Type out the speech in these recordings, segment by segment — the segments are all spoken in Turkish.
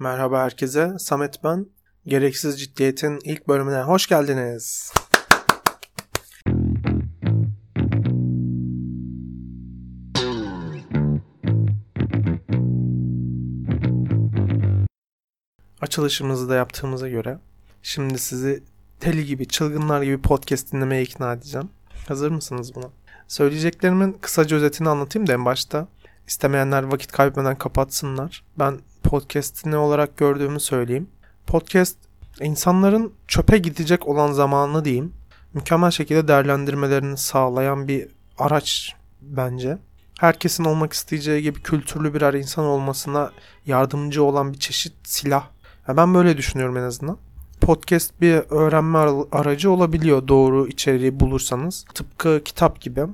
Merhaba herkese, Samet ben. Gereksiz Ciddiyet'in ilk bölümüne hoş geldiniz. Açılışımızı da yaptığımıza göre şimdi sizi deli gibi, çılgınlar gibi podcast dinlemeye ikna edeceğim. Hazır mısınız buna? Söyleyeceklerimin kısaca özetini anlatayım da en başta. İstemeyenler vakit kaybetmeden kapatsınlar. Ben podcast'i ne olarak gördüğümü söyleyeyim. Podcast insanların çöpe gidecek olan zamanını diyeyim mükemmel şekilde değerlendirmelerini sağlayan bir araç bence. Herkesin olmak isteyeceği gibi kültürlü birer insan olmasına yardımcı olan bir çeşit silah. Ya ben böyle düşünüyorum en azından. Podcast bir öğrenme aracı olabiliyor doğru içeriği bulursanız. Tıpkı kitap gibi.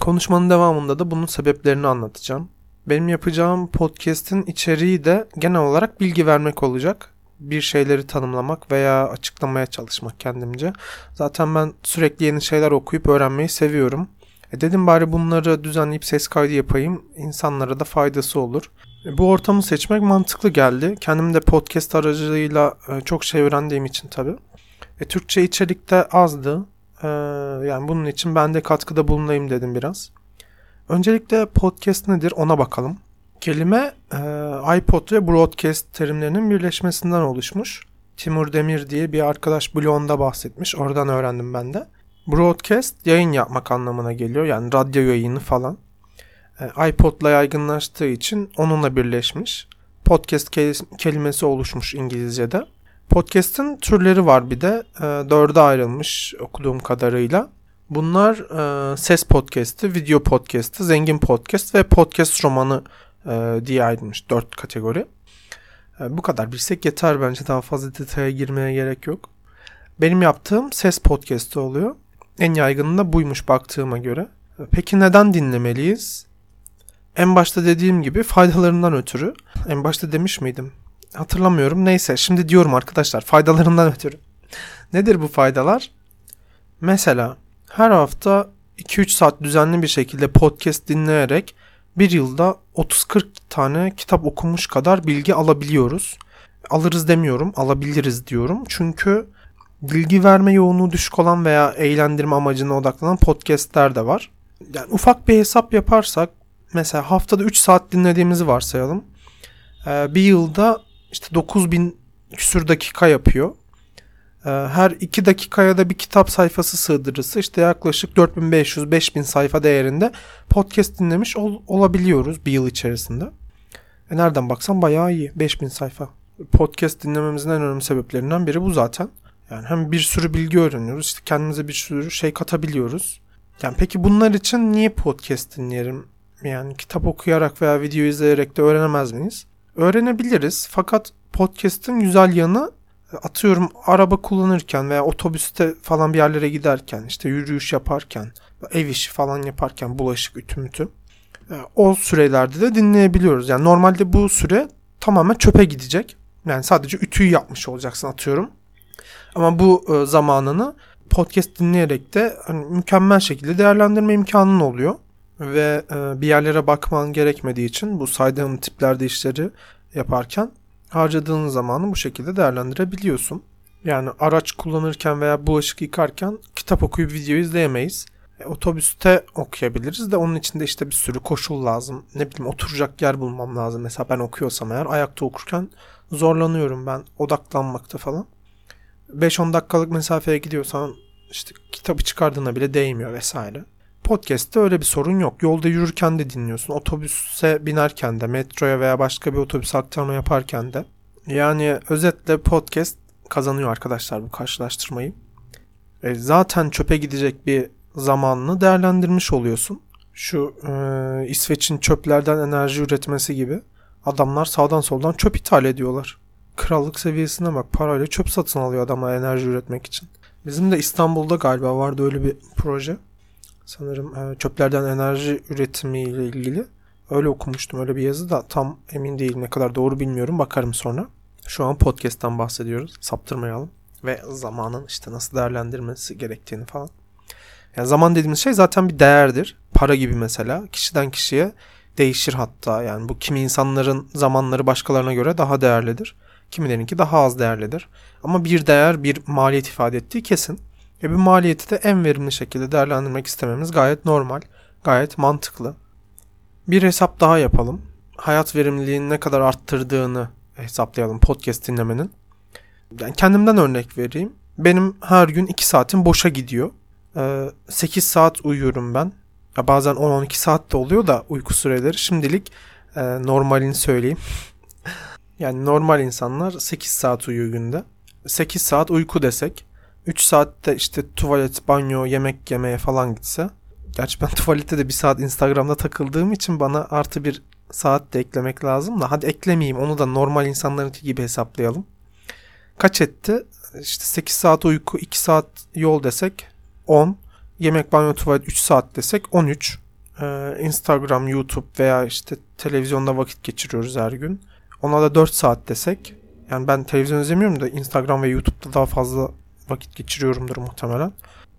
Konuşmanın devamında da bunun sebeplerini anlatacağım. Benim yapacağım podcast'in içeriği de genel olarak bilgi vermek olacak. Bir şeyleri tanımlamak veya açıklamaya çalışmak kendimce. Zaten ben sürekli yeni şeyler okuyup öğrenmeyi seviyorum. E dedim bari bunları düzenleyip ses kaydı yapayım. İnsanlara da faydası olur. E bu ortamı seçmek mantıklı geldi. Kendim de podcast aracılığıyla e, çok şey öğrendiğim için tabii. E, Türkçe içerikte azdı. E, yani bunun için ben de katkıda bulunayım dedim biraz. Öncelikle podcast nedir ona bakalım. Kelime e, iPod ve broadcast terimlerinin birleşmesinden oluşmuş. Timur Demir diye bir arkadaş blogunda bahsetmiş. Oradan öğrendim ben de. Broadcast yayın yapmak anlamına geliyor. Yani radyo yayını falan. E, iPod'la yaygınlaştığı için onunla birleşmiş. Podcast kelimesi oluşmuş İngilizce'de. Podcast'ın türleri var bir de. E, dörde ayrılmış okuduğum kadarıyla. Bunlar e, ses podcast'i, video podcast'i, zengin podcast ve podcast romanı e, diye ayrılmış dört kategori. E, bu kadar bilsek yeter bence daha fazla detaya girmeye gerek yok. Benim yaptığım ses podcast'i oluyor. En yaygını da buymuş baktığıma göre. Peki neden dinlemeliyiz? En başta dediğim gibi faydalarından ötürü. En başta demiş miydim? Hatırlamıyorum. Neyse şimdi diyorum arkadaşlar faydalarından ötürü. Nedir bu faydalar? Mesela her hafta 2-3 saat düzenli bir şekilde podcast dinleyerek bir yılda 30-40 tane kitap okumuş kadar bilgi alabiliyoruz. Alırız demiyorum, alabiliriz diyorum. Çünkü bilgi verme yoğunluğu düşük olan veya eğlendirme amacına odaklanan podcastler de var. Yani ufak bir hesap yaparsak mesela haftada 3 saat dinlediğimizi varsayalım. Ee, bir yılda işte 9000 küsür dakika yapıyor. Ee, her 2 dakikaya da bir kitap sayfası sığdırırsa işte yaklaşık 4500-5000 sayfa değerinde podcast dinlemiş ol- olabiliyoruz bir yıl içerisinde. E nereden baksan bayağı iyi. 5000 sayfa. Podcast dinlememizin en önemli sebeplerinden biri bu zaten. Yani hem bir sürü bilgi öğreniyoruz, işte kendimize bir sürü şey katabiliyoruz. Yani peki bunlar için niye podcast dinleyelim? Yani kitap okuyarak veya video izleyerek de öğrenemez miyiz? Öğrenebiliriz fakat podcast'in güzel yanı atıyorum araba kullanırken veya otobüste falan bir yerlere giderken işte yürüyüş yaparken ev işi falan yaparken bulaşık ütü mütü e, o sürelerde de dinleyebiliyoruz. Yani normalde bu süre tamamen çöpe gidecek. Yani sadece ütüyü yapmış olacaksın atıyorum. Ama bu e, zamanını podcast dinleyerek de hani mükemmel şekilde değerlendirme imkanın oluyor. Ve e, bir yerlere bakman gerekmediği için bu saydığım tiplerde işleri yaparken harcadığın zamanı bu şekilde değerlendirebiliyorsun. Yani araç kullanırken veya bulaşık yıkarken kitap okuyup video izleyemeyiz. E, otobüste okuyabiliriz de onun içinde işte bir sürü koşul lazım. Ne bileyim oturacak yer bulmam lazım. Mesela ben okuyorsam eğer ayakta okurken zorlanıyorum ben odaklanmakta falan. 5-10 dakikalık mesafeye gidiyorsan işte kitabı çıkardığına bile değmiyor vesaire. Podcast'te öyle bir sorun yok. Yolda yürürken de dinliyorsun. Otobüse binerken de, metroya veya başka bir otobüs aktarma yaparken de. Yani özetle podcast kazanıyor arkadaşlar bu karşılaştırmayı. E, zaten çöpe gidecek bir zamanını değerlendirmiş oluyorsun. Şu e, İsveç'in çöplerden enerji üretmesi gibi adamlar sağdan soldan çöp ithal ediyorlar. Krallık seviyesine bak parayla çöp satın alıyor adamlar enerji üretmek için. Bizim de İstanbul'da galiba vardı öyle bir proje. Sanırım e, çöplerden enerji üretimi ile ilgili. Öyle okumuştum öyle bir yazı da tam emin değilim ne kadar doğru bilmiyorum bakarım sonra. Şu an podcast'tan bahsediyoruz. Saptırmayalım. Ve zamanın işte nasıl değerlendirmesi gerektiğini falan. Yani zaman dediğimiz şey zaten bir değerdir. Para gibi mesela. Kişiden kişiye Değişir hatta yani bu kimi insanların zamanları başkalarına göre daha değerlidir. Kimilerinki daha az değerlidir. Ama bir değer bir maliyet ifade ettiği kesin. Ve bir maliyeti de en verimli şekilde değerlendirmek istememiz gayet normal, gayet mantıklı. Bir hesap daha yapalım. Hayat verimliliğini ne kadar arttırdığını hesaplayalım podcast dinlemenin. Yani kendimden örnek vereyim. Benim her gün 2 saatim boşa gidiyor. 8 ee, saat uyuyorum ben. Ya bazen 10-12 saat de oluyor da uyku süreleri. Şimdilik e, normalini söyleyeyim. yani normal insanlar 8 saat uyuyor günde. 8 saat uyku desek. 3 saatte işte tuvalet, banyo, yemek yemeye falan gitse. Gerçi ben tuvalette de bir saat Instagram'da takıldığım için bana artı bir saat de eklemek lazım da. Hadi eklemeyeyim onu da normal insanlarınki gibi hesaplayalım. Kaç etti? İşte 8 saat uyku, 2 saat yol desek 10. Yemek, banyo, tuvalet 3 saat desek 13. Ee, Instagram, YouTube veya işte televizyonda vakit geçiriyoruz her gün. Ona da 4 saat desek. Yani ben televizyon izlemiyorum da Instagram ve YouTube'da daha fazla vakit geçiriyorumdur muhtemelen.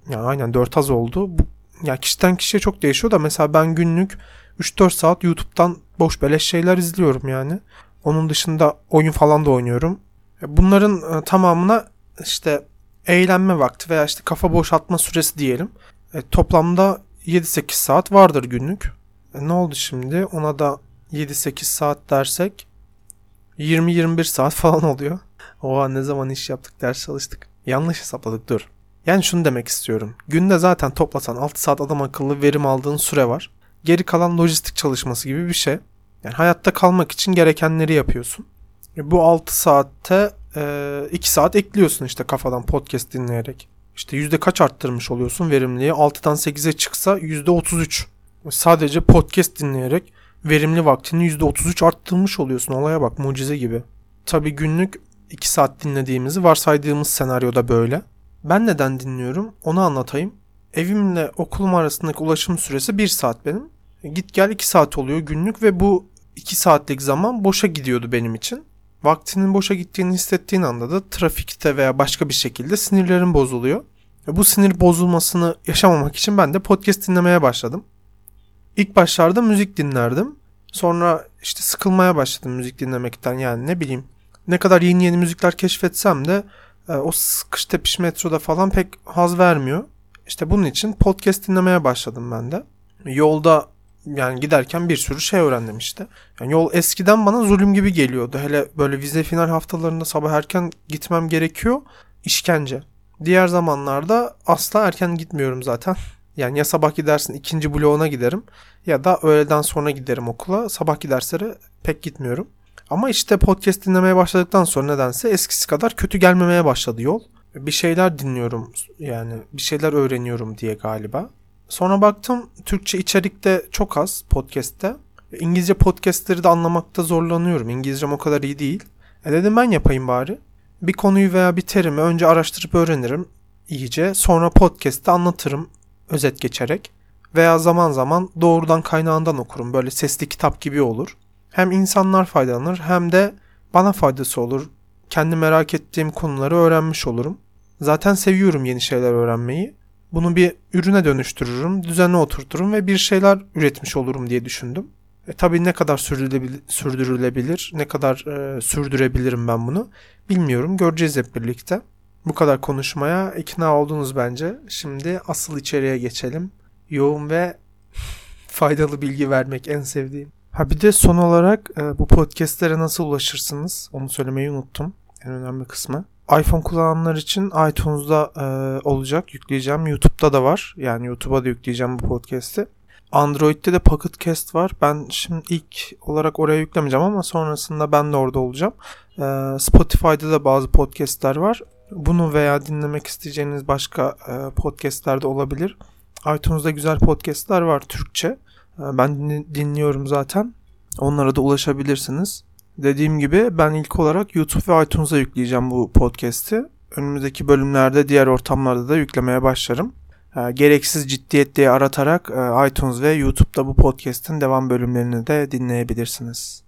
Yani aynen 4 az oldu. Bu, ya kişiden kişiye çok değişiyor da mesela ben günlük 3-4 saat YouTube'dan boş beleş şeyler izliyorum yani. Onun dışında oyun falan da oynuyorum. Bunların e, tamamına işte eğlenme vakti veya işte kafa boşaltma süresi diyelim. E, toplamda 7-8 saat vardır günlük. E, ne oldu şimdi? Ona da 7-8 saat dersek 20-21 saat falan oluyor. Oha ne zaman iş yaptık, ders çalıştık. Yanlış hesapladık dur. Yani şunu demek istiyorum. Günde zaten toplasan 6 saat adam akıllı verim aldığın süre var. Geri kalan lojistik çalışması gibi bir şey. Yani hayatta kalmak için gerekenleri yapıyorsun. E, bu 6 saatte e, 2 saat ekliyorsun işte kafadan podcast dinleyerek. İşte yüzde kaç arttırmış oluyorsun verimliliği? 6'dan 8'e çıksa yüzde 33. Sadece podcast dinleyerek verimli vaktini yüzde 33 arttırmış oluyorsun. Olaya bak mucize gibi. Tabi günlük 2 saat dinlediğimizi varsaydığımız senaryoda böyle. Ben neden dinliyorum onu anlatayım. Evimle okulum arasındaki ulaşım süresi 1 saat benim. Git gel 2 saat oluyor günlük ve bu 2 saatlik zaman boşa gidiyordu benim için. Vaktinin boşa gittiğini hissettiğin anda da trafikte veya başka bir şekilde sinirlerin bozuluyor. Bu sinir bozulmasını yaşamamak için ben de podcast dinlemeye başladım. İlk başlarda müzik dinlerdim. Sonra işte sıkılmaya başladım müzik dinlemekten yani ne bileyim. Ne kadar yeni yeni müzikler keşfetsem de e, o sıkış tepiş metroda falan pek haz vermiyor. İşte bunun için podcast dinlemeye başladım ben de. Yolda yani giderken bir sürü şey öğrendim işte. Yani yol eskiden bana zulüm gibi geliyordu. Hele böyle vize final haftalarında sabah erken gitmem gerekiyor. İşkence. Diğer zamanlarda asla erken gitmiyorum zaten. Yani ya sabah gidersin ikinci bloğuna giderim ya da öğleden sonra giderim okula. Sabah derslere pek gitmiyorum. Ama işte podcast dinlemeye başladıktan sonra nedense eskisi kadar kötü gelmemeye başladı yol. Bir şeyler dinliyorum yani bir şeyler öğreniyorum diye galiba. Sonra baktım Türkçe içerikte çok az podcast'te. İngilizce podcast'leri de anlamakta zorlanıyorum. İngilizcem o kadar iyi değil. E dedim ben yapayım bari. Bir konuyu veya bir terimi önce araştırıp öğrenirim iyice. Sonra podcast'te anlatırım özet geçerek. Veya zaman zaman doğrudan kaynağından okurum. Böyle sesli kitap gibi olur. Hem insanlar faydalanır hem de bana faydası olur. Kendi merak ettiğim konuları öğrenmiş olurum. Zaten seviyorum yeni şeyler öğrenmeyi. Bunu bir ürüne dönüştürürüm, düzenli oturturum ve bir şeyler üretmiş olurum diye düşündüm. E, tabii ne kadar sürdürülebilir, ne kadar e, sürdürebilirim ben bunu bilmiyorum. Göreceğiz hep birlikte. Bu kadar konuşmaya ikna oldunuz bence. Şimdi asıl içeriye geçelim. Yoğun ve faydalı bilgi vermek en sevdiğim. Ha bir de son olarak e, bu podcastlere nasıl ulaşırsınız? Onu söylemeyi unuttum. En önemli kısmı iPhone kullananlar için iTunes'da e, olacak. Yükleyeceğim. YouTube'da da var. Yani YouTube'a da yükleyeceğim bu podcast'i. Android'de de Pocket Cast var. Ben şimdi ilk olarak oraya yüklemeyeceğim ama sonrasında ben de orada olacağım. E, Spotify'da da bazı podcast'ler var. Bunu veya dinlemek isteyeceğiniz başka e, podcast'ler de olabilir. iTunes'da güzel podcast'ler var Türkçe. Ben dinliyorum zaten. Onlara da ulaşabilirsiniz. Dediğim gibi ben ilk olarak YouTube ve iTunes'a yükleyeceğim bu podcast'i. Önümüzdeki bölümlerde diğer ortamlarda da yüklemeye başlarım. Gereksiz ciddiyet diye aratarak e, iTunes ve YouTube'da bu podcast'in devam bölümlerini de dinleyebilirsiniz.